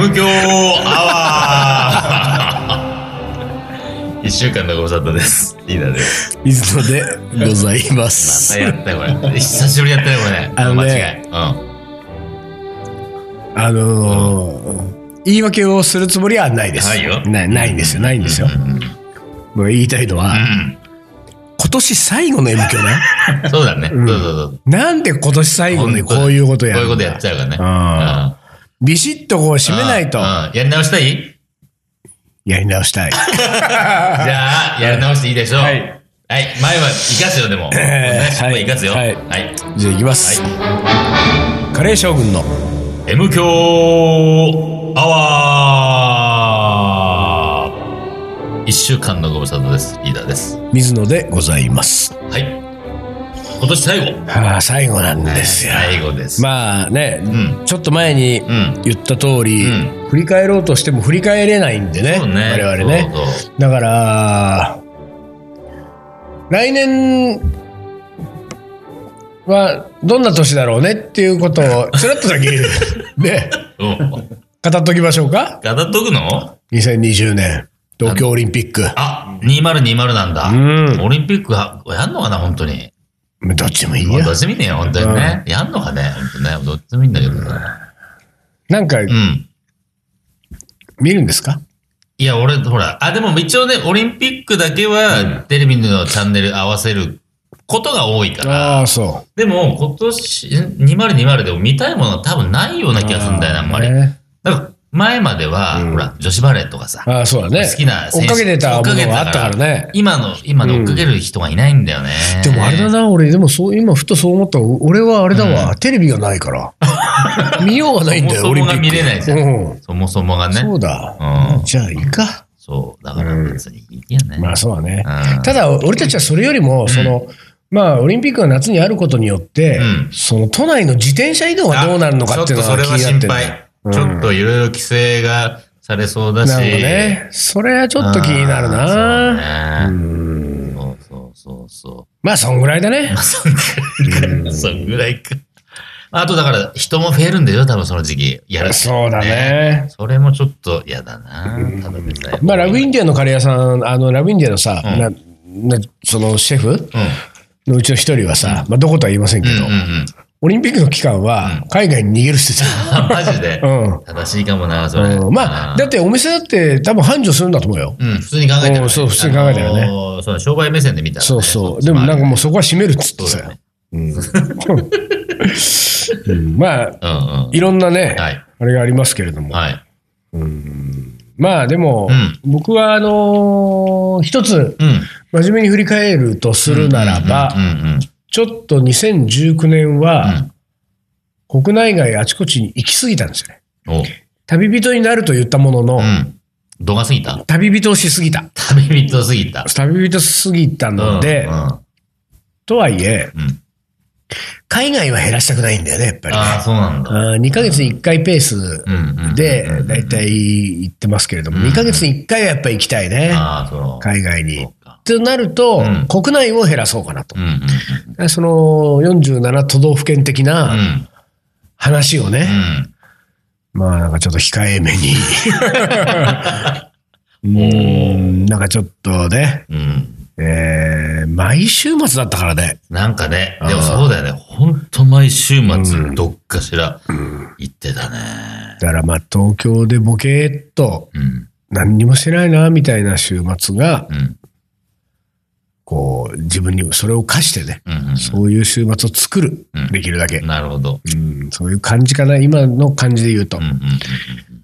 M 強アワー 一週間のご無沙汰です。リーダーです。水野でございま。ますたやったよ、これ。久しぶりやったね、これね。あのね間違い。うん。あのー言い訳をするつもりはないです。ないよなないんですよ、ないんですよ。もう言いたいのは、今年最後の M 響だよ。うん。そうだね。そうそうそう。なんで今年最後にこういうことやるこういうことやっちゃうからね。うんビシッとこう締めないとやり直したい？やり直したい。じゃあ、やり直していいでしょう。ははいい。はい。前は生かすよ、でも。はい生かすよ。ははいい。じゃあ行きます。カレー将軍の M 強アワー一週間のご無沙汰です。リーダーです。水野でございます。はい。今年最後。はあ、最後なんですよ。最後です。まあね、んちょっと前にん言った通り、う振り返ろうとしても振り返れないんでね、そうね我々ね。そうそだから、来年はどんな年だろうねっていうことをちらっとだけ ね、うん。語っときましょうか。語っとくの？2020年、東京オリンピック。あ、2020なんだ。うんオリンピックはやんのかな、本当に。どっちもいいやもうど。っちもいいねよ、本当にね。やんのかね、本当ね。どっちもいいんだけどな。なんかうん。見るんですか？いや、俺、ほら、あ、でも一応ね、オリンピックだけは、テレビのチャンネル合わせることが多いかあら。あ、そでも、今年、2020でも見たいものは多分ないようなう。気がするんだよね、あんまり。前までは、ほら、女子バレーとかさ、ああ、そうだね。好きな選手追っかけてたものがあったからね。今の、今の追っかける人がいないんだよね。でもあれだな、俺、でもそう、今ふとそう思った俺はあれだわ、テレビがないから。見ようがないんだよ、そもそも。が見れないじゃんうん。そもそもがね。そうだ。うんじゃあいいか。そう。だから別にいいよね。まあそうだね。うんただ、俺たちはそれよりも、その、まあ、オリンピックが夏にあることによって、うんその都内の自転車移動がどうなるのかっていうのが気になってる。ちょっといろいろ規制がされそうだし。なね、それはちょっと気になるな。そううんねそうそうそうそう。まあ、そんぐらいだねまあ、。そんぐらいか。そんぐらいか。あとだから、人も増えるんだよ、多分その時期。やる。そうだね。それもちょっと嫌だな。ただでさえ。まあ、ラブインディアのカレー屋さん、あの、ラブインディアのさ、うんななそのシェフうん。のうちの一人はさ、まあ、どことは言いませんけど、うんうんうん。オリンピックの期間は海外に逃げるしてあ、マジで。た。うん。正しいかもな、それ。うんまあ、だってお店だって多分繁盛するんだと思うよ。うん、普通に考えたら、うんそう普通に考えたらねあのーそう、商売目線で見たら、ね。そうそう。でもなんかもうそこは閉めるっつってさまあ、うんうん。いろんなね、はいあれがありますけれども。はい。まあでも、うん僕はあのー一つうん。真面目に振り返るとするならば、ちょっと2019年うん。は国内外あちこちに行き過ぎたんですよね。旅人になると言ったものの、うん。度が過ぎた旅人をしすぎた。旅人すぎた。旅人すぎたので、うんうんとはいえ、うん海外は減らしたくないんだよね、やっぱりね。ああ、そうなんだ。あー2ヶ月に1回ペースうんうんでうんうん、だいたい行ってますけれども、うん2ヶ月に1回はやっぱり行きたいね。ああ、そう。海外に。となるとうん、国内を減らそうかなとう。んうんその47都道府県的うん。う。なん話をね、うん。まあなんかちょっと控えめに。うーん、なんかちょっとね、うん。えー、毎週末だったからね。なんかね、でもそうだよね。ほんと毎週末、どっかしら行ってたね。だからまあ東京でボケーっとうん。何にもしてないな、みたいな週末が、うん。こう、自分にそれを課してね、うんそういう週末を作る。うんできるだけうん。。なるほど。うん、そういう感じかな、今の感じで言うと。うんうんうん。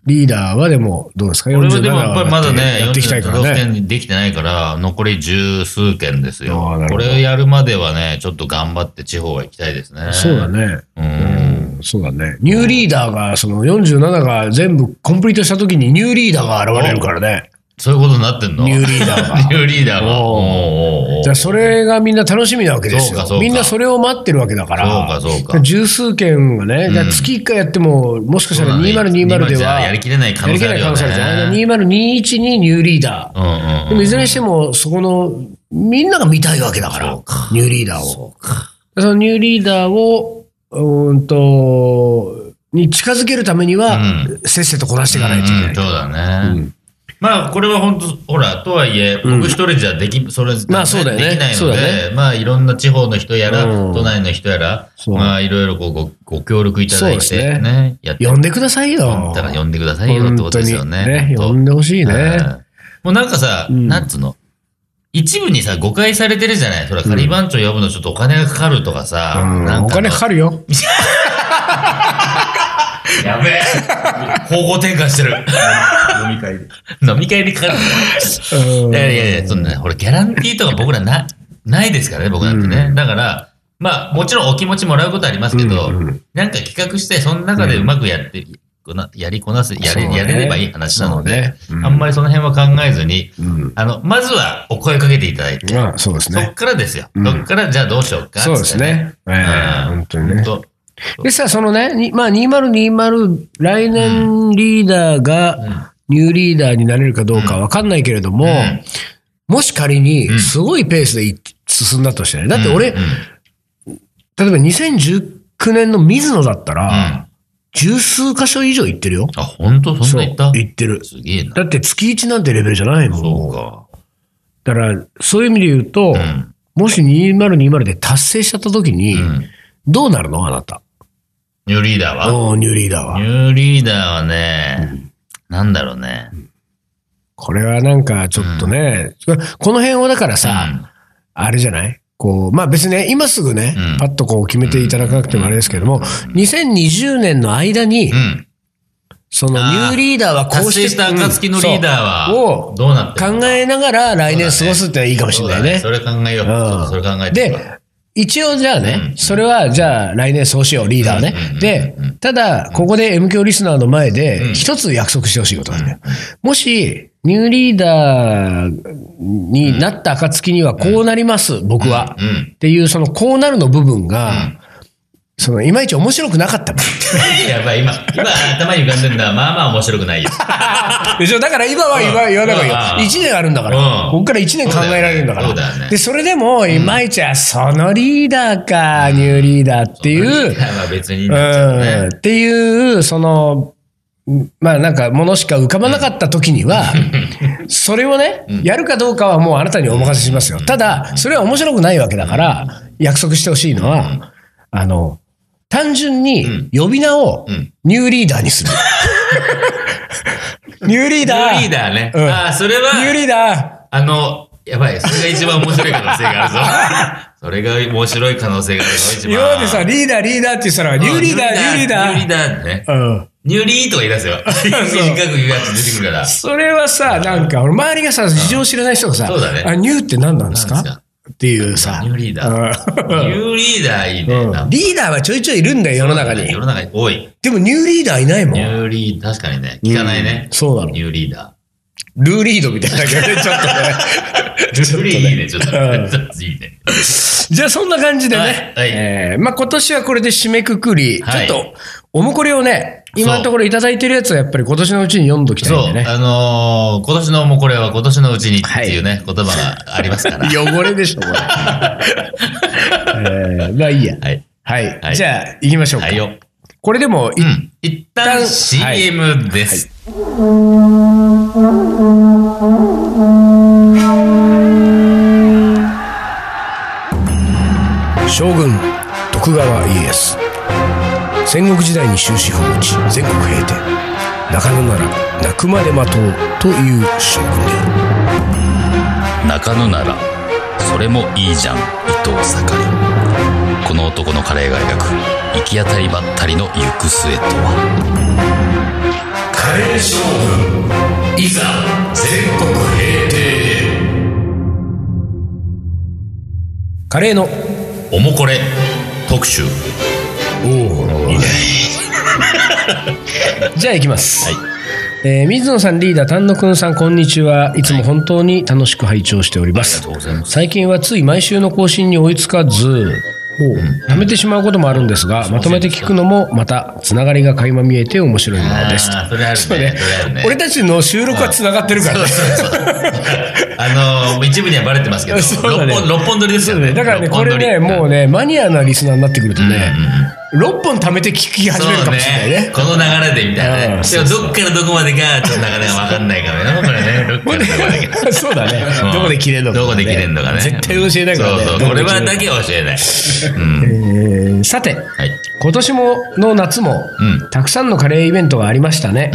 リーダーはでも、どうですか？俺はでもやっぱりまだね、やっていきたいから47ね。県にできてないから、残り十数県ですよこれやるまではね、ちょっと頑張って地方は行きたいですね。そうだ。ね。うん。うん、そうだね。ニューリーダーが、その47が全部コンプリートした時にニューリーダーが現れるからね。そういうことになってんの？ニューリーダーが ニューリーダーが。じゃあそれがみんな楽しみなわけですよみんなそれを待ってるわけだから。そうかそうか十数件はね、月1回やっても、もしかしたらそうだね2020では、やりきれない可能性あるよねやりきれない可能性あるじゃん。2021にニューリーダー。うんうんうん。でもいずれにしても、そこの、みんなが見たいわけだからか、ニューリーダーを。そうか。そのニューリーダーを、うーんと、に近づけるためには、うせっせとこなしていかないといけない。うんそうだね。まあ、これは本当、ほら、とはいえ、僕一人じゃでき、それ、まあそうだよね。できないそうだので、まあ、いろんな地方の人やら、うん。都内の人やら、そう。まあ、いろいろこうご、ご協力いただいて、そうですね。ね、やって。呼んでくださいよ。だから呼んでくださいよってことですよね。本当。にね、呼んでほしいね。うんもうなんかさ、ん。なんつうの？一部にさ、誤解されてるじゃない？それは仮番長呼ぶのちょっとお金がかかるとかさ、うん。なんかお金かかるよ。やべえ方向転換してる。飲み会で。飲み会にかかるうんいやいやいや、そんな、ほら、ギャランティーとか僕らな、ないですからね、僕なんてね。だから、まあ、もちろんお気持ちもらうことありますけど、うんうんなんか企画して、その中でうまくやって、こなやりこなす、やれ、やれればいい話なので、そうねうんあんまりその辺は考えずに、うんあの、まずはお声かけていただいて、まあ、そうですそっね。からですよ。うんそっからじゃあどうしようか、そうですね。本当にね。でさ、そのね、にまあ、2020、来年リーダーがニューリーダーになれるかどうかわかんないけれども、ん。もし仮にん。すごいペースでい進んだとしてね。だって俺、例えば2019年の水野だったら、うん。十数箇所以上行ってるよ。あ、本当？そんな言った？行ってる。すげえな。だって月1なんてレベルじゃないもん。そうか。だから、そういう意味で言うと、うん。もし2020で達成しちゃった時に、うん。どうなるの？あなた。ニューリーダーは？おーニューリーダーは。ニ。ューリーダーはね、なんだろうね。これはなんかちょっとね、この辺をだからさ、うん。あれじゃない？こう、まあ別にね、今すぐね、うん。パッとこう決めていただかなくてもあれですけども、2020年の間に、うん。そのニューリーダーはこうして達成した暁のリーダーうんは、どうなってるの考えながら来年過ごすってのはいいかもしれないね。そうだそれ考えよう。うん。それ考えてで、一応じゃあね、うんそれはじゃあ来年そうしよう、リーダーね。うんで、ただ、ここで M 響リスナーの前でうん一つ約束してほしいことがあるんだよ。もし、ニューリーダーになった暁にはこうなります、僕は。うん。っていう、そのこうなるの部分が、そのいまいち面白くなかった場合 やばい、今、今頭に浮かんでんだ。まあまあ面白くないよ。でしょ？だから今は言わ言わないよ。うん1年あるんだから。うんここから1年考えられるんだから。で、それでも、いまいちは、そのリーダーか、ニューリーダーっていう、まあ別にううんね。っていう、その、まあなんか、ものしか浮かばなかった時には、それをね、やるかどうかはもうあなたにお任せしますよ。ただ、それは面白くないわけだから、約束してほしいのは、あの、単純に呼び名をうんニューリーダーにする。ニューリーニダーューリーダーね。うんああ、それニューは、リーダあの、やばい、それが一番面白い可能性があるぞ。それが面白い可能性があるぞ、一ー。番。今までさ、リーダー、リーダーって言ってたら、ニューリーダー、ニューリーダー。ニューリーダーね。うん。ニューリーとか言い出すよ。短く言うやつ出てくるから。それはさ、なんか、俺周りがさ、事情知らない人がさ、そうだねあ、ニューって何なんですか？っていうさ。ニューリーダー。ーニューリーダーいいね。うんリーダーはちょいちょいいるんだよ、世の中に。世の中に多い。でもニューリーダーいないもニん。ューリー、確かにね。聞かないね。そうなのニ。ューリーダルーリードみたいだけどね、ちょっとね。ー。ルーリーいいね、ちょっと。いいね。じゃあそんな感じでね。はいはいえーまあ今年はこれで締めくくり、はいちょっと、おもこれをね、今のところいただいてるやつはやっぱり今年のうちに読んどきたいそう、んでね。あのー今年のもうこれは今年のうちにっていうね、言葉がありますから。汚れでしょ、これ。えーまあいいや。はい。はい。はいじゃあ、行きましょうか。はいよ。これでも、いうん。一旦旦 CM です。将軍徳川家康戦国時代に終止符を打ち全国平定。中野なら泣くまで待とうという将軍であ中野ならそれもいいじゃん伊藤盛り。この男のカレーが描く行き当たりばったりの行く末とは。カレー将軍いざ全国平定カレーのおもこれ特集。おおいいねじゃあ行きます、えー水野さんリーダー丹野くんさんこんにちはいつも本当に楽しく拝聴しております。最近はつい毎週の更新に追いつかず、貯めてしまうこともあるんですが、まとめて聞くのもまたつながりが垣間見えて面白いものです。それあるね。ねれあるね。俺たちの収録はつながってるからね。そうそうそう。あのー一部にはバレてますけど、ね六本、六本撮りですよね。だからね、これね、もうね、マニアなリスナーになってくるとね、6本貯めて聞き始めるかもしれないね。この流れでみたいなね。うんでもどっからどこまでか、ちょっとなかなかわかんないからね。これね。どっからどこまでか。そうだねうん。どこで切れるのか、どこで切れんのかね。絶対教えないからね。そうそう。これはだけは教えない。うん。えーさて、はい。今年もの夏も、うんたくさんのカレーイベントがありましたね。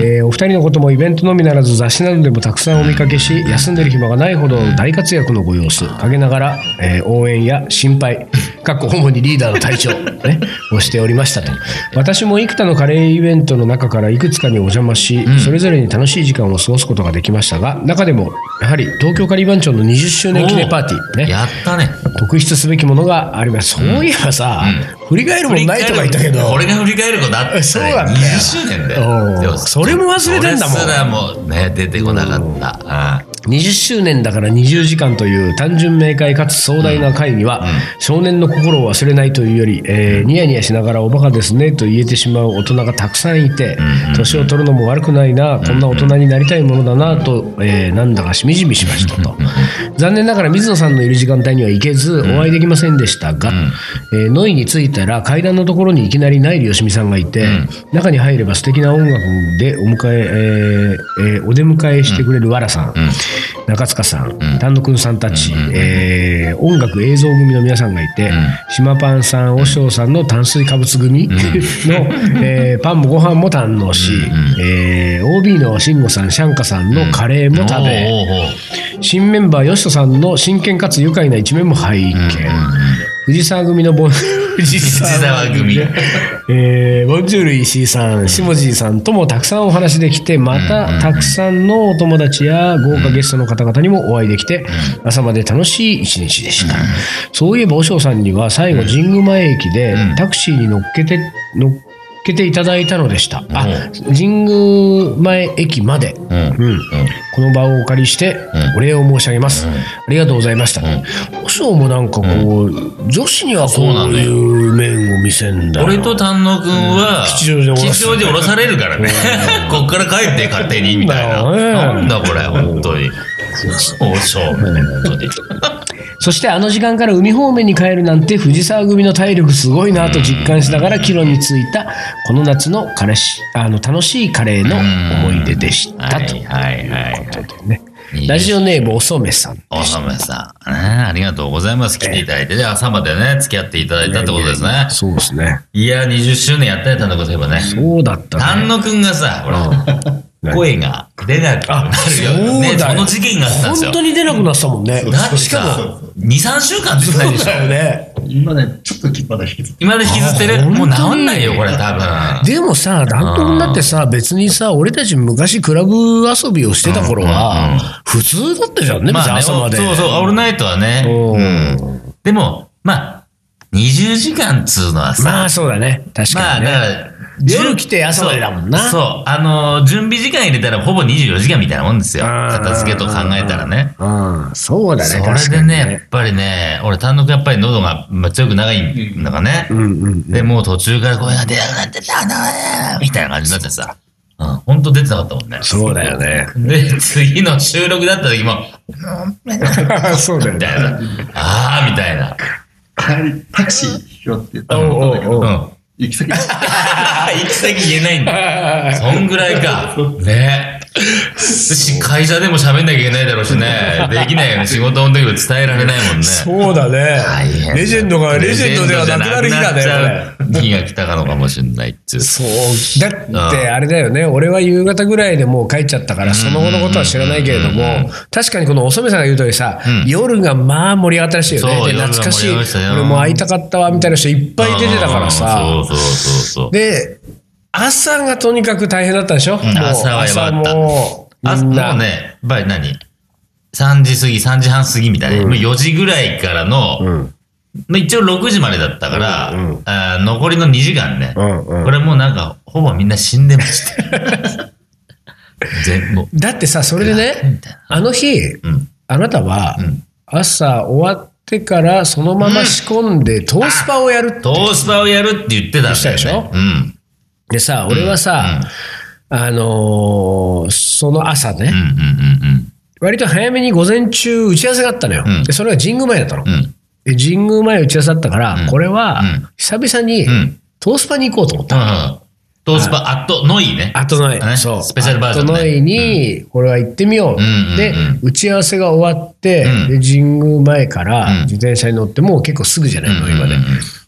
えーお二人のこともイベントのみならず雑誌などでもたくさんお見かけし、休んでる暇がないほど大活躍のご様子、陰ながら、えー応援や心配、かっこ主にリーダーの隊長、ね、をしておりましたと。私も幾多のカレーイベントの中からいくつかにお邪魔し、それぞれに楽しい時間を過ごすことができましたが、中でも、やはり東京カリー番長の20周年記念パーティー、ね、やったね。特筆すべきものがあります。そういえばさ、振り返るもんないとか言ったけど、これが振り返ることあったね。そうだよ。20周年でもそれも忘れてんだもん。それすらもね、出てこなかった。あ20周年だから20時間という単純明快かつ壮大な会には、少年の心を忘れないというより、えーニヤニヤしながらおバカですねと言えてしまう大人がたくさんいて、年を取るのも悪くないな、こんな大人になりたいものだなと、えーなんだかしみじみしましたと。残念ながら水野さんのいる時間帯には行けず、お会いできませんでしたが、えーノイに着いたら階段のところにいきなりナイルよしみさんがいて、中に入れば素敵な音楽でお迎え、えーえーお出迎えしてくれるわらさん、中塚さん、丹野くんさんたち、えー音楽映像組の皆さんがいて、島パンさん、おしょうさんの炭水化物組 の、えーパンもご飯も堪能し、えー OB の慎吾さん、シャンカさんのカレーも食べ、新メンバー、吉人さんの真剣かつ愉快な一面も拝見。藤沢組のボン、藤沢組えーボンジュール石井さん、下地さんともたくさんお話できて、またたくさんのお友達や豪華ゲストの方々にもお会いできて、朝まで楽しい一日でした。そういえば、和尚さんには最後、神宮前駅でタクシーに乗っけて、乗っけていただいたのでした。あ、神宮前駅まで。うんうんこの場をお借りしてお礼を申し上げます。ありがとうございました。和尚もなんかこう、女子にはこういう面を見せんだよ俺と丹野くんは、吉祥寺吉祥寺降ろされるからね。こっから帰って勝手に、みたいな。なんだこれ、本当に。そうそう、本当に。そしてあの時間から海方面に帰るなんて藤沢組の体力すごいなと実感しながら帰路に着いたこの夏の彼氏あの楽しいカレーの思い出でしたというはいはいはい。ことでね。ラジオネームおそめさん。おさめさん、ね、ありがとうございます。来ていただいて、で、朝までね、付き合っていただいたってことですね。そうですね。いや、20周年やったね、丹野くんといえばね。そうだったね。丹野くんがさ、ほら、声が出なくなるよ。そうね、その事件があったんですよ本当。に出なくなってたもんね。だってさ、2、3週間出てないでしょそう。だよね。今ね、ちょっとまだ引きずって今で引きずってる？あもう治んないよ、これ、多分。でもさ、ダントンだってさ、別にさ、俺たち昔クラブ遊びをしてた頃は、普通だったじゃんね、まあね、朝まで。そうそう、オールナイトはね。うんうん。でも、まあ、20時間っつうのはさ、まあそうだね。確まあ、かにね。だから、夜来て朝までだもんなそう。そうあの、準備時間入れたらほぼ24時間みたいなもんですよ。あー片付けと考えたらね。うん、そうだね。それでね、やっぱりね、俺単独やっぱり喉がまあ強く長いのがね。うんうん。で、もう途中から声が出なくなってたなみたいな感じになってさ。うん、ほんと出てなかったもんね。そうだよね。で、次の収録だった時も、そうだよね。みたいな。あーみたいな。帰り、タクシー拾ってたおうおうおううん。行き先、行き先言えないんだ。そんぐらいか。ね。し会社でも喋んなきゃいけないだろうしね。できないよね。仕事の時も伝えられないもんね。そうだね。レジェンドがレジェンドではなくなる日だね。日が来たかのかもしれないっつう。そう。だって、あれだよね。俺は夕方ぐらいでもう帰っちゃったから、その後のことは知らないけれども、確かにこのおそめさんが言う通りさ、夜がまあ盛り上がったらしいよね。懐かしい。俺も会いたかったわ、みたいな人いっぱい出てたからさ。そうそうそうそう。で、朝がとにかく大変だったでしょ、う朝はやばかった朝もう、ね、やっぱり何 ?3 時過ぎ、3時半過ぎみたいな。もう4時ぐらいからの、うん。まあ一応6時までだったから、うんうんあー残りの2時間ね。うんうんこれもうなんか、ほぼみんな死んでました。全部。だってさ、それでみねあの日、うん。あなたはん、朝終わってからそのまま仕込んでトースパをやるってトースパをやるって言ってたんだよしたでしょね。うん。でさ、俺はさ、あのーその朝ね、うんうんうん割と早めに午前中打ち合わせがあったのよ。うんで、それが神宮前だったの。うん。うん。で神宮前打ち合わせだったから、うんこれはうん、久々にうん。トースパに行こうと思った。うん。トースパ、アットノイね。アットノイ、ねそう。スペシャルバージョンねアットノイに、これは行ってみよう。うんうんうんで、打ち合わせが終わって、うんで、神宮前からうん自転車に乗って、もう結構すぐじゃないの、今ね。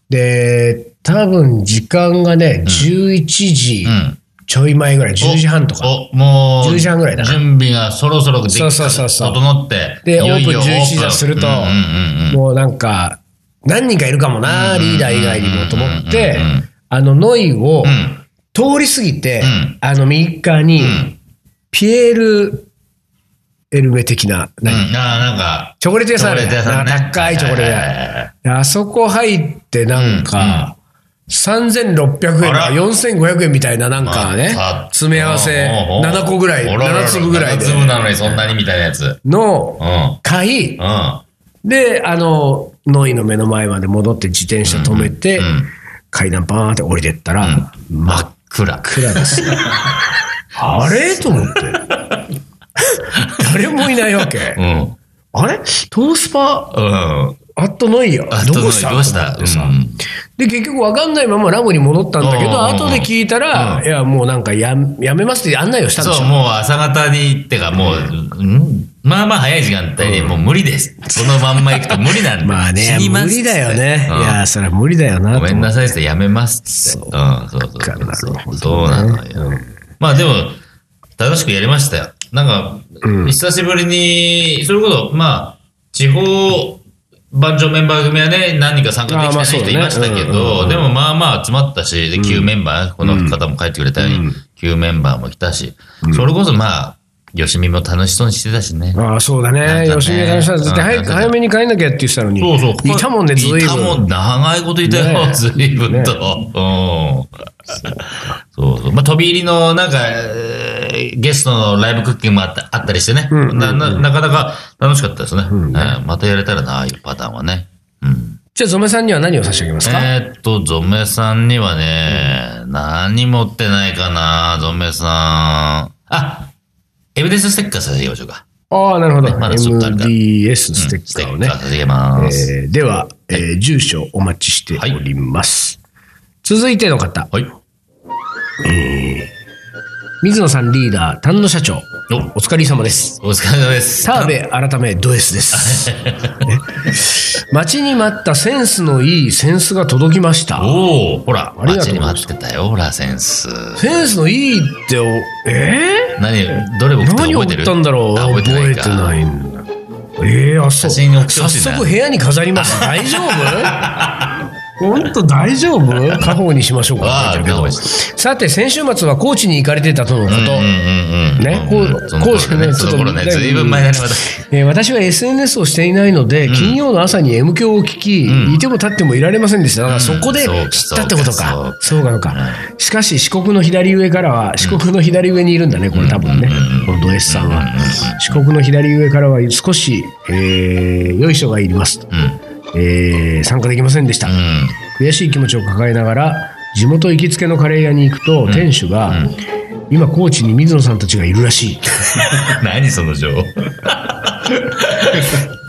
で、多分時間がね、11時うん。ちょい前ぐらい、10時半とか。お、もう、10時半ぐらいだな準備がそろそろできそうそうそうそう。整って。でオープン11時だするともうなんか、何人かいるかもな、リーダー以外にもと思ってあの、ノイをうん。通り過ぎてうん、あの、右側にん、ピエール・エルメ的な、うん。何？ああ、なんか、チョコレート屋さんあるチョコレート屋さんね。なんか高いチョコレートはいはいはいはい。屋。あそこ入ってなんか、3600円とかあら4500円みたいななんかねまあ、詰め合わせおうおう7個ぐらい、おららら7粒ぐらい7で粒なのにそんなにみたいなやつ。のうん。買い、うん。で、あの、ノイの目の前まで戻って自転車止めて、うん階段バーンって降りてったら、真っ暗。暗ですよ。あれ？と思って。誰もいないわけ。うん。あれ？トースパ、うん。アットノイや。あどこした？どうした？で、結局わかんないままラムに戻ったんだけど、後で聞いたら、いや、もうなんかややめますって案内をしたんでしそう、ょ。もう朝方に行ってか、もう、うんまあまあ早い時間帯に、もう無理です。そのまんま行くと無理なんだ。まあね、無理だよね。うんいや、それは無理だよな。ごめんなさいってやめますって。うん、そうそうそうそうなのよ。まあでも、楽しくやりましたよ。なんか、久しぶりに、それこそ、まあ、地方番長メンバー組はね、何人か参加できてない人いましたけど、んでもまあまあ集まったし、で、旧メンバー、この方も帰ってくれたように、旧メンバーも来たし、それこそまあ、よしみも楽しそうにしてたしね。ああ、そうだね。ね吉見がしたら絶対早くうん早めに帰んなきゃって言ってたのに。そうそう。いたもんね、ずいぶん。いたもん、長いこといたよ、ねずいぶんと。うん。そうそう。まあ、飛び入りの、なんか、えーゲストのライブクッキングもあったあったりしてね、なな。なかなか楽しかったですね、えーまたやれたらな、ああいうパターンはね。うん。じゃあ、ゾメさんには何を差し上げますか、えーっと、ゾメさんにはね、何持ってないかな、ゾメさん。あ、エビデンスステッカー差し上げましょうか。ああ、なるほど。まだちょっとあるから MDS ステッカーをね。ステッカー差し上げます。えーでは、えー住所お待ちしております。続いての方、はい。水野さんリーダー、丹野社長。おお疲れ様です。お疲れ様です。澤部改めド S です。ね待ちに待ったセンスのいいセンスが届きました。おおほら、ありが待ちに待ってたよ、ほら、センス。センスのいいって、おえ？何、どれ送ー、何を送ったか覚えてる？ったんだろう？あ覚えてないか。ないんだ。ええあ、そう。写早な速部屋に飾ります。大丈夫？本当大丈夫？家宝にしましょうか。さて、先週末は高知に行かれてたとのこと。ねこうその頃ね、ちょっとずいぶん前だね、また。えー私は SNS をしていないので、金曜の朝に M 響を聞き、いても立ってもいられませんでした。だからそこで知ったってことかか。そうかのか。しかし、四国の左上からは、四国の左上にいるんだね、これ多分ね。このド S さんは。四国の左上からは少し、えー、良い人がいますと。うん。えー参加できませんでした。うん。悔しい気持ちを抱えながら、地元行きつけのカレー屋に行くと、店主が、今、高知に水野さんたちがいるらしい。何その情報？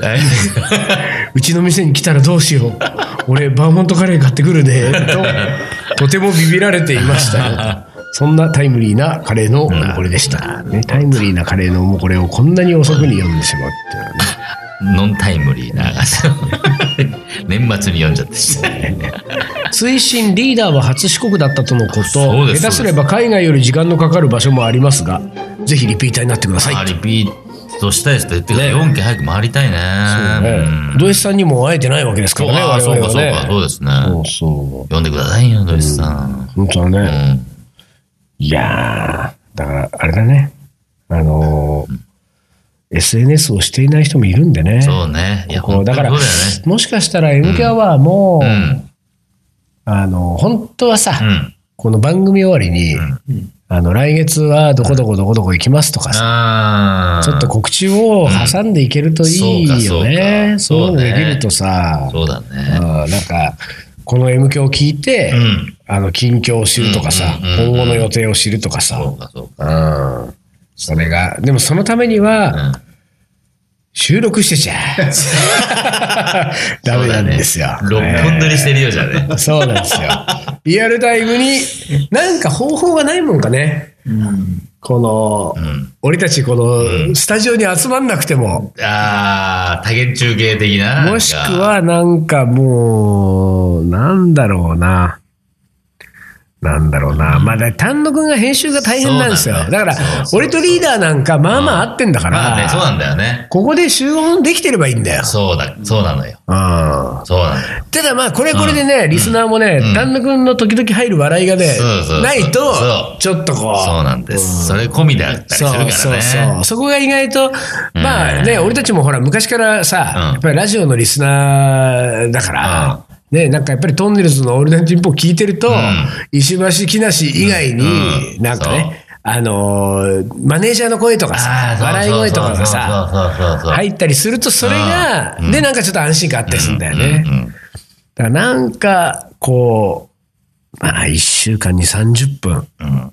何？うちの店に来たらどうしよう。俺、バーモントカレー買ってくるね。と、とてもビビられていましたよ。そんなタイムリーなカレーのおもこれでした。ね、タイムリーなカレーのおもこれをこんなに遅くに読んでしまうっていうのはね。ノンタイムリーな。年末に読んじゃった。推進リーダーは初四国だったとのこと。下手すれば海外より時間のかかる場所もありますが、ぜひリピーターになってください。あ、リピートしたいですと言ってください。4件早く回りたいね。うんドイツさんにも会えてないわけですからね、あそうか、そうか、ね。そうですね。そうそう。読んでくださいよ、ドイツさん。本当はね。うん。いやー、だからあれだね。あのー SNS をしていない人もいるんでね。そうね。いや、こう本当だから、ね。もしかしたら MK はもう、うん。あの、本当はさ、うん。この番組終わりに、あの、来月はどこどこどこどこ行きますとかさ。ちょっと告知を挟んでいけるといいよね。うんそういうのそうかできるとさ、そうだね。うんなんか、この M 響を聞いて、うん。あの、近況を知るとかさ、うんうんうん今後の予定を知るとかさ、そうか、そうか。うん。それが、でもそのためには、うん。収録してちゃ ダメなんですよ。六本撮りしてるようじゃね。そうなんですよ。リアルタイムに、なんか方法がないもんかね。この、ん俺たちこの、スタジオに集まんなくても、ああ、多元中継的な。もしくはなんかもう、なんだろうな。なんだろうな。まあ、だ丹野くんが編集が大変なんですよ。だよだから俺とリーダーなんか、まあまあ合ってんだかまあね、そうら、なんだよね。ここで集音できてればいいんだよ。そうだ、そうなのよ。うん。そうなのよ。ただまあ、これこれでね、リスナーもねうん、丹野くんの時々入る笑いがねないそとう、ちょっとこう。そうなんです。それ込みであったりするからね。そうそうそこが意外と、まあね、俺たちもほら、昔からさ、うんやっぱりラジオのリスナーだから、ね、なんかやっぱりトンネルズのオールナイトニッポン聞いてると、ん。石橋木梨以外に、うん。なんかね、あのーマネージャーの声とかあさ笑い声とかがさ、入ったりすると、それが、うん。で、なんかちょっと安心感あったりするんだよね。だからなんか、こう、まあ、1週間に30分、うん。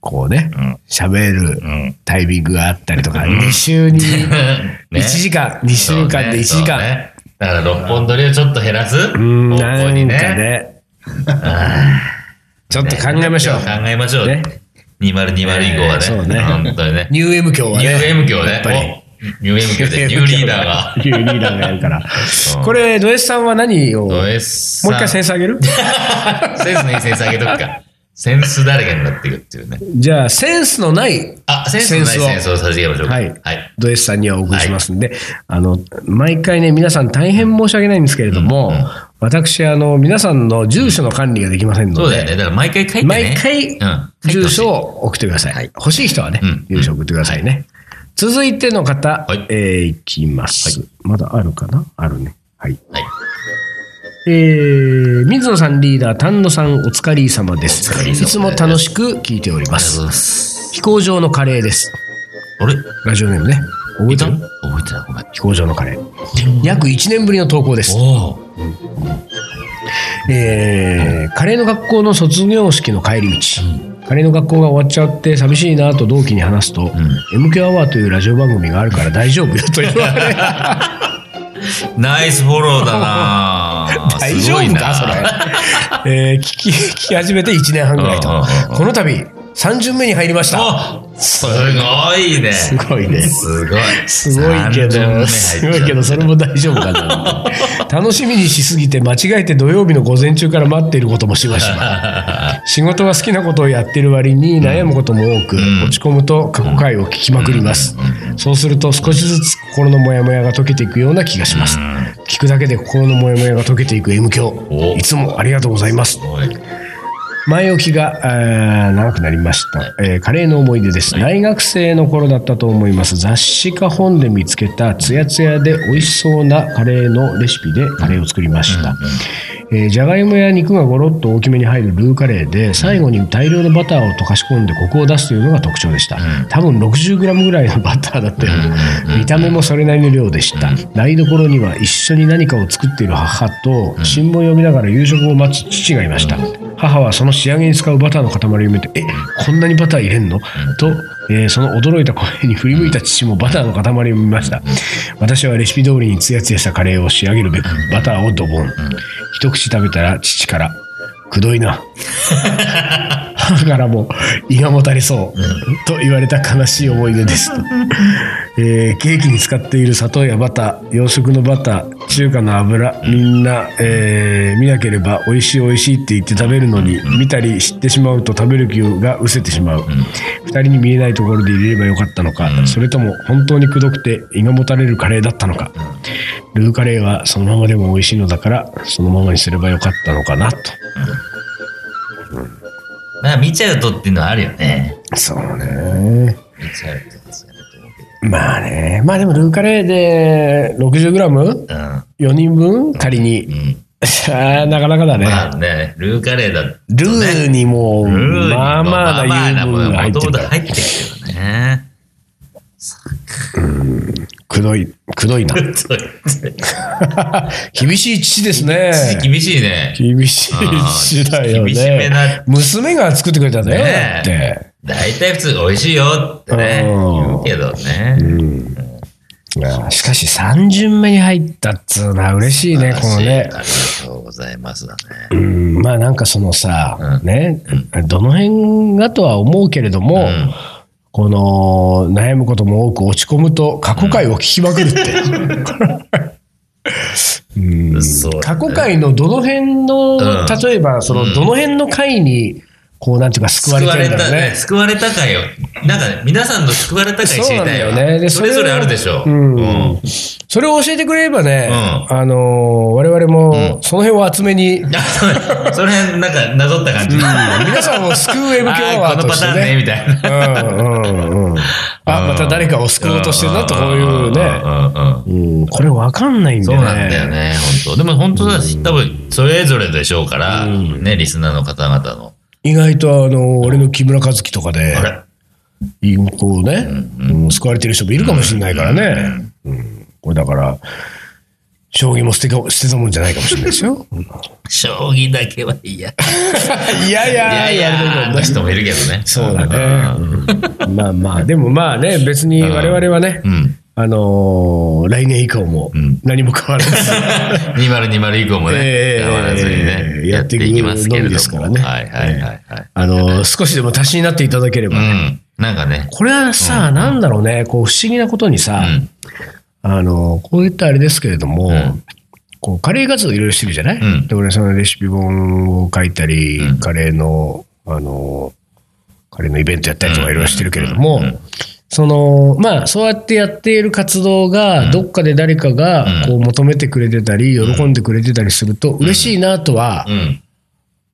こうねん、喋、るうん。タイミングがあったりとか、2週に ね。1時間、2週間で1時間。ねだから六本撮りをちょっと減らすうん、方なんか向にね。ね。ちょっと考えましょう。考えましょう。ね2020以降はね。そうね本当にね。ニュー M 教はニューね。M 教ねニュー M 教で、ニューリーダーが。ニューリーダーがやるからう。んこれ、ド S さんは何を、もうド一 S さん回センス上げる？センスね、センス上げとくか。センスだらけになっていくっていうね。じゃあ、センスのないあ、センスのないセンスをセンスをさせていきましょうか。はい。はい。ド S さんにはお送りしますんで、あの、毎回ね、皆さん大変申し訳ないんですけれども、うんうん私、あの、皆さんの住所の管理ができませんので、そうだよね。だから毎回書いてね。毎回うん住所を送ってください。欲しい人はね、うん住所送ってくださいね。続いての方、はいえーいきます、まだあるかな？あるね。はい。はい。えー、水野さんリーダー、丹野さんお疲れ様です。いつも楽しく聞いております。ます。飛行場のカレーです。あれ？ラジオネームね。覚えいた？覚えてない。ごめん。飛行場のカレー。約1年ぶりの投稿です。おお。えーカレーの学校の卒業式の帰り道、カレーの学校が終わっちゃって寂しいなと同期に話すと、MQ アワーというラジオ番組があるから大丈夫よと言われ、ナイスフォローだな 大丈夫かそれ。えー聞き、聞き始めて1年半ぐらいと。この度、3巡目に入りました。あすごいね。すごいね。すごい。すごいけ30ど、目すごいけど、それも大丈夫かな。楽しみにしすぎて、間違えて土曜日の午前中から待っていることもしばしば。仕事は好きなことをやってる割に悩むことも多く、ん落ち込むと過去回を聞きまくります。そうすると少しずつ心のモヤモヤが解けていくような気がします。聞くだけで心のモヤモヤが解けていく M 教お。いつもありがとうございます。前置きが長くなりました、えーカレーの思い出です、大学生の頃だったと思います。雑誌か本で見つけたツヤツヤで美味しそうなカレーのレシピでカレーを作りました、えーじゃがいもや肉がゴロッと大きめに入るルーカレーで最後に大量のバターを溶かし込んでコクを出すというのが特徴でした、多分 60g ぐらいのバターだったような見た目もそれなりの量でした、台所には一緒に何かを作っている母と新聞を読みながら夕食を待つ父がいました、母はその仕上げに使うバターの塊を見て「えこんなにバター入れんの?」と、えーその驚いた声に振り向いた父もバターの塊を見ました私はレシピ通りにツヤツヤしたカレーを仕上げるべくバターをドボン一口食べたら父から「くどいな」母からも胃がもたれそう。と言われた悲しい思い出です。と、えーケーキに使っている砂糖やバター洋食のバター中華の油みんな、えー見なければ美味しい美味しいって言って食べるのに見たり知ってしまうと食べる気が失せてしまう。二人に見えないところで入れればよかったのかそれとも本当にくどくて胃がもたれるカレーだったのか。ルーカレーはそのままでも美味しいのだからそのままにすればよかったのかなとまあ見ちゃうとっていうのはあるよね。そうね見ちゃうとでまあね。まあでもルーカレーで 60g?4 ど。人分？仮に。うん。うん。ああ、なかなかだね。まあね、ルーカレーだとね。ルーにも、ルーにもまあまあな油分が入ってるから。もともと入ってるけどね。くどい、くどいな。厳しい父ですね。厳しいね。厳しい父だよねな。娘が作ってくれたね。だねって。大体普通美味しいよってね、うん言うけどね。あしかし3巡目に入ったっつうのは嬉しいね、このね。ありがとうございますだね。うん、まあなんかそのさ、うんね、どの辺がとは思うけれども、んこの悩むことも多く落ち込むと過去回を聞きまくるって。うん。ね。過去回のどの辺の、うん。例えばそのどの辺の回に、こうなんていうか救われてるんだね。救われた回を、なんか皆さんの救われた回知りたいよよね。でそれぞれあるでしょ。うんうんそれを教えてくれればね、うあのー我々もその辺を厚めに、う その辺、なんか、なぞった感じ。皆さんを救う M 響アワあーこのパターンね、ね。みたいな。うんうんうん。あ、また誰かを救おうとしてるなと、こういうね。うんうんうんうん、これわかんないんだよね。そうなんだよね、本当でも本当だし、多分、それぞれでしょうから、ね、リスナーの方々の。意外とあの、俺の木村和樹とかでこうね、うん救われてる人もいるかもしれないからね。うんこれだから、将棋も捨てか捨てたもんじゃないかもしれないですよ。将棋だけは嫌。いいやいややいや、の人もいるけどね。そうだね。うんまあまあ、でもまあね、別に我々はね、うん。あのー来年以降もん。何も変わらず、2020以降もね、ええ。変わらずにね、やっていきますけれども。ですからね。はいはいはい。はい。あのー少しでも足しになっていただければね。うん。なんかね、これはさ、なんだろうね、こう不思議なことにさ、うん。あの、こう言ったらあれですけれども、ん。こうカレー活動いろいろしてるじゃない、うん。で、俺そのレシピ本を書いたり、うん。カレーの、あの、カレーのイベントやったりとかいろいろしてるけれども、うん。うんその、まあ、そうやってやっている活動が、どっかで誰かが、こう、求めてくれてたり、喜んでくれてたりすると、嬉しいなとはうん。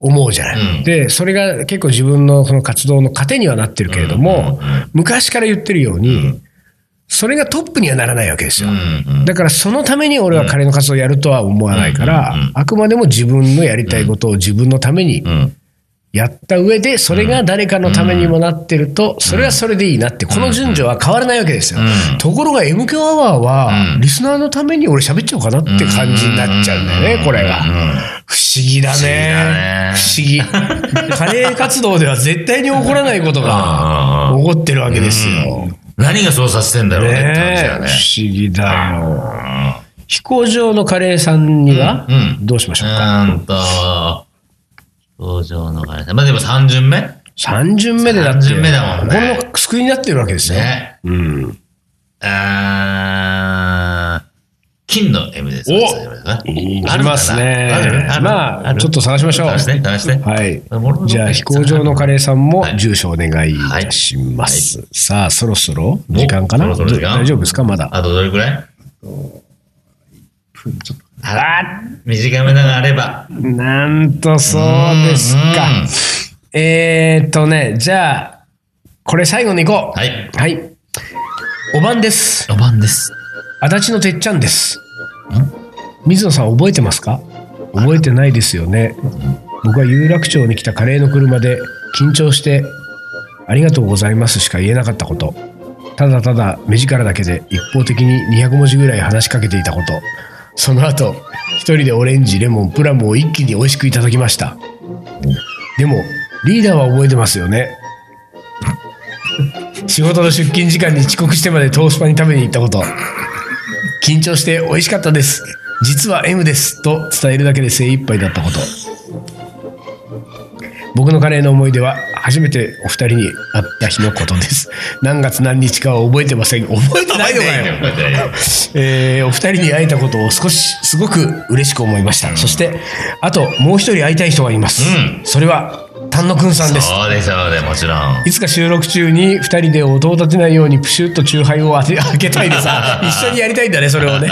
思うじゃない。うん。で、それが結構自分のその活動の糧にはなってるけれども、昔から言ってるように、それがトップにはならないわけですよ。うん。だからそのために俺はカレーの活動をやるとは思わないから、あくまでも自分のやりたいことを自分のためにうん。やった上で、それが誰かのためにもなってると、それはそれでいいなって、この順序は変わらないわけですよ。うんところが M 響アワーはう、んリスナーのために俺喋っちゃおうかなって感じになっちゃうんだよね、これが。不思議だね。不思議。カレー活動では絶対に起こらないことが起こってるわけですよ。何がそうさせてんだろうねって感じだよね。不思議だよ。飛行場のカレーさんにはどうしましょううか。登場の彼さん。まあでも3巡目？ね。3巡目でだって、三巡目だもんねこれの救いになってるわけですよ。うん。あー金の M です。おいいきますね。まあ、ちょっと探しましょう。探して、探して。はい。じゃあ、飛行場のカレーさんもはい住所お願いいたします。さあ、そろそろ時間かな？大丈夫ですか？まだ。あとどれくらい？ちょっとあら、短めながあれば。なんとそうですか。えーっとね、じゃあ、これ最後に行こう。はい。はい。おばんです。4番です。足立のてっちゃんです。水野さん覚えてますか？覚えてないですよね。僕は有楽町に来たカレーの車で緊張してありがとうございますしか言えなかったこと。ただただ目力だけで一方的に200文字ぐらい話しかけていたこと。その後、一人でオレンジ、レモン、プラムを一気に美味しくいただきました。でも、リーダーは覚えてますよね。仕事の出勤時間に遅刻してまでトースパに食べに行ったこと。緊張して美味しかったです。実は M です。と伝えるだけで精一杯だったこと。僕のカレーの思い出は初めてお二人に会った日のことです。何月何日かは覚えてません。覚えてないのかよ。えーお二人に会えたことを少し、すごく嬉しく思いました。そして、あともう一人会いたい人がいます。うんそれは、丹野くんさんです。そうでしょうね、もちろん。いつか収録中に2人で音を立てないようにプシュッとチューハイを 開けたいでさ、一緒にやりたいんだね、それをね。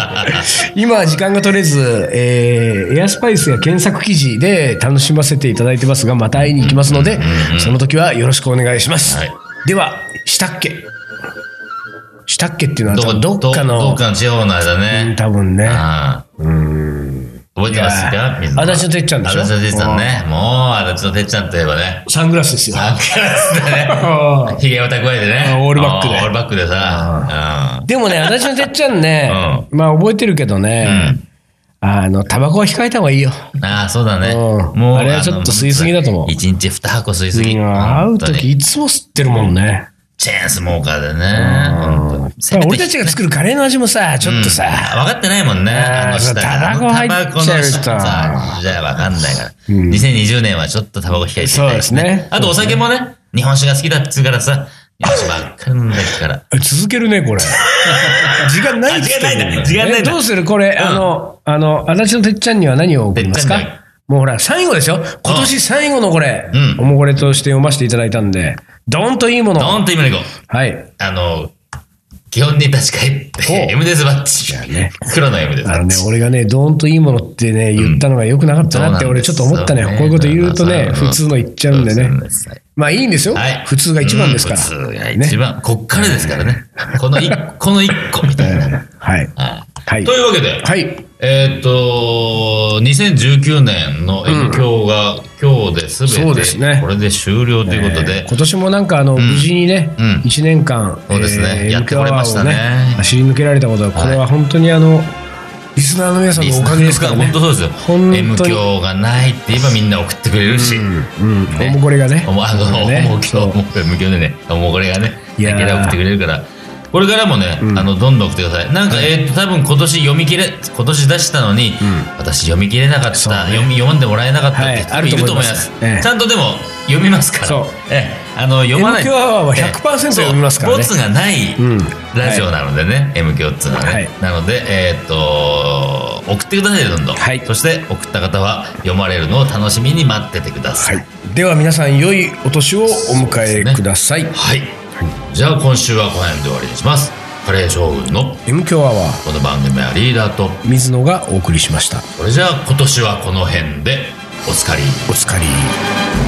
今は時間が取れず、えーエアスパイスや検索記事で楽しませていただいてますが、また会いに行きますので、その時はよろしくお願いします。はいでは、したっけしたっけっていうのはどどっかの、どっかの地方の間うんね。多分ね。ああ覚えてますか？水野足立のてっちゃんでしょ？足立のてっちゃんね。もう、足立のてっちゃんといえばね。サングラスですよ。サングラスでね。あひげを蓄えてね。あオールバックであオールバックでさ。でもね、足立のてっちゃんね、まあ覚えてるけどね、あの、タバコは控えた方がいいよ。うん。ああ、そうだね。うんもう、あれはちょっと吸いすぎだと思う一日二箱吸いすぎ。うん会う本当に時いつも吸ってるもんね。チェーンスモーカーでね。本当にせめて俺たちが作るカレーの味もさ、ちょっとさ、分かってないもんね。あのタバコ入っちゃうと。じゃあ分かんないから。2020年はちょっとタバコ控えてたいそうですね。あとお酒もね、日本酒が好きだっつうからさ、日本酒ばっかり飲んだから。続けるね、これ。時間ない時間ない時間ないどうする？これ、あの、あの、足立のてっちゃんには何を送りますか？もうほら、最後ですよ。今年最後のこれ、うん。おもこれとして読ませていただいたんで、ドーンといいもの。ドーンと今に行こう。はい。あの、基本に立ち返って、お M デスバッチ。ね黒の M デスバあのねッチ。、俺がね、ドーンといいものってね、言ったのが良くなかったなって、うん俺ちょっと思ったね。こういうこと言うとね、うん普通の言っちゃうんでねまあいいんですよはい。普通が一番ですから。うん普通が一番。こっからですからね。この一、この一個みたいな。ね はい。ははいい。というわけで、はい。えーっと、2019年の M 響が今日ですね。てこれで終了ということで、今年もなんかあの、無事にねうん、一年間、そうですね。えーやってこれましたね。を走り抜けられたことは、これは本当にあの、リスナーの皆さんのおかげですからね。本当そうですよ。本当に。M 響がないって言えばみんな送ってくれるし、うん。ねおもこれがね。おもあの、ねでね、おもこれがね、だけで送ってくれるから、これからもね、あの、どんどん送ってください。なんか、えーっと、多分今年読み切れ、今年出したのに、私読み切れなかった、ね読み、読んでもらえなかったってはいいると思います。あると思いますええちゃんとでも、読みますから。ええあの、読まない。M 響アワーはええ100%読みますからねボツがないんラジオなのでね、響っていうのはね。はいなので、えーっと、送ってくださいよ、どんどん。はいそして、送った方は読まれるのを楽しみに待っててください。はい。では皆さん、良いお年をお迎えください。はい。じゃあ今週はこの辺で終わりにします。カレー将軍の M 強アワー、この番組はリーダーと、水野がお送りしました。それじゃあ今年はこの辺でおつかり。お疲れ。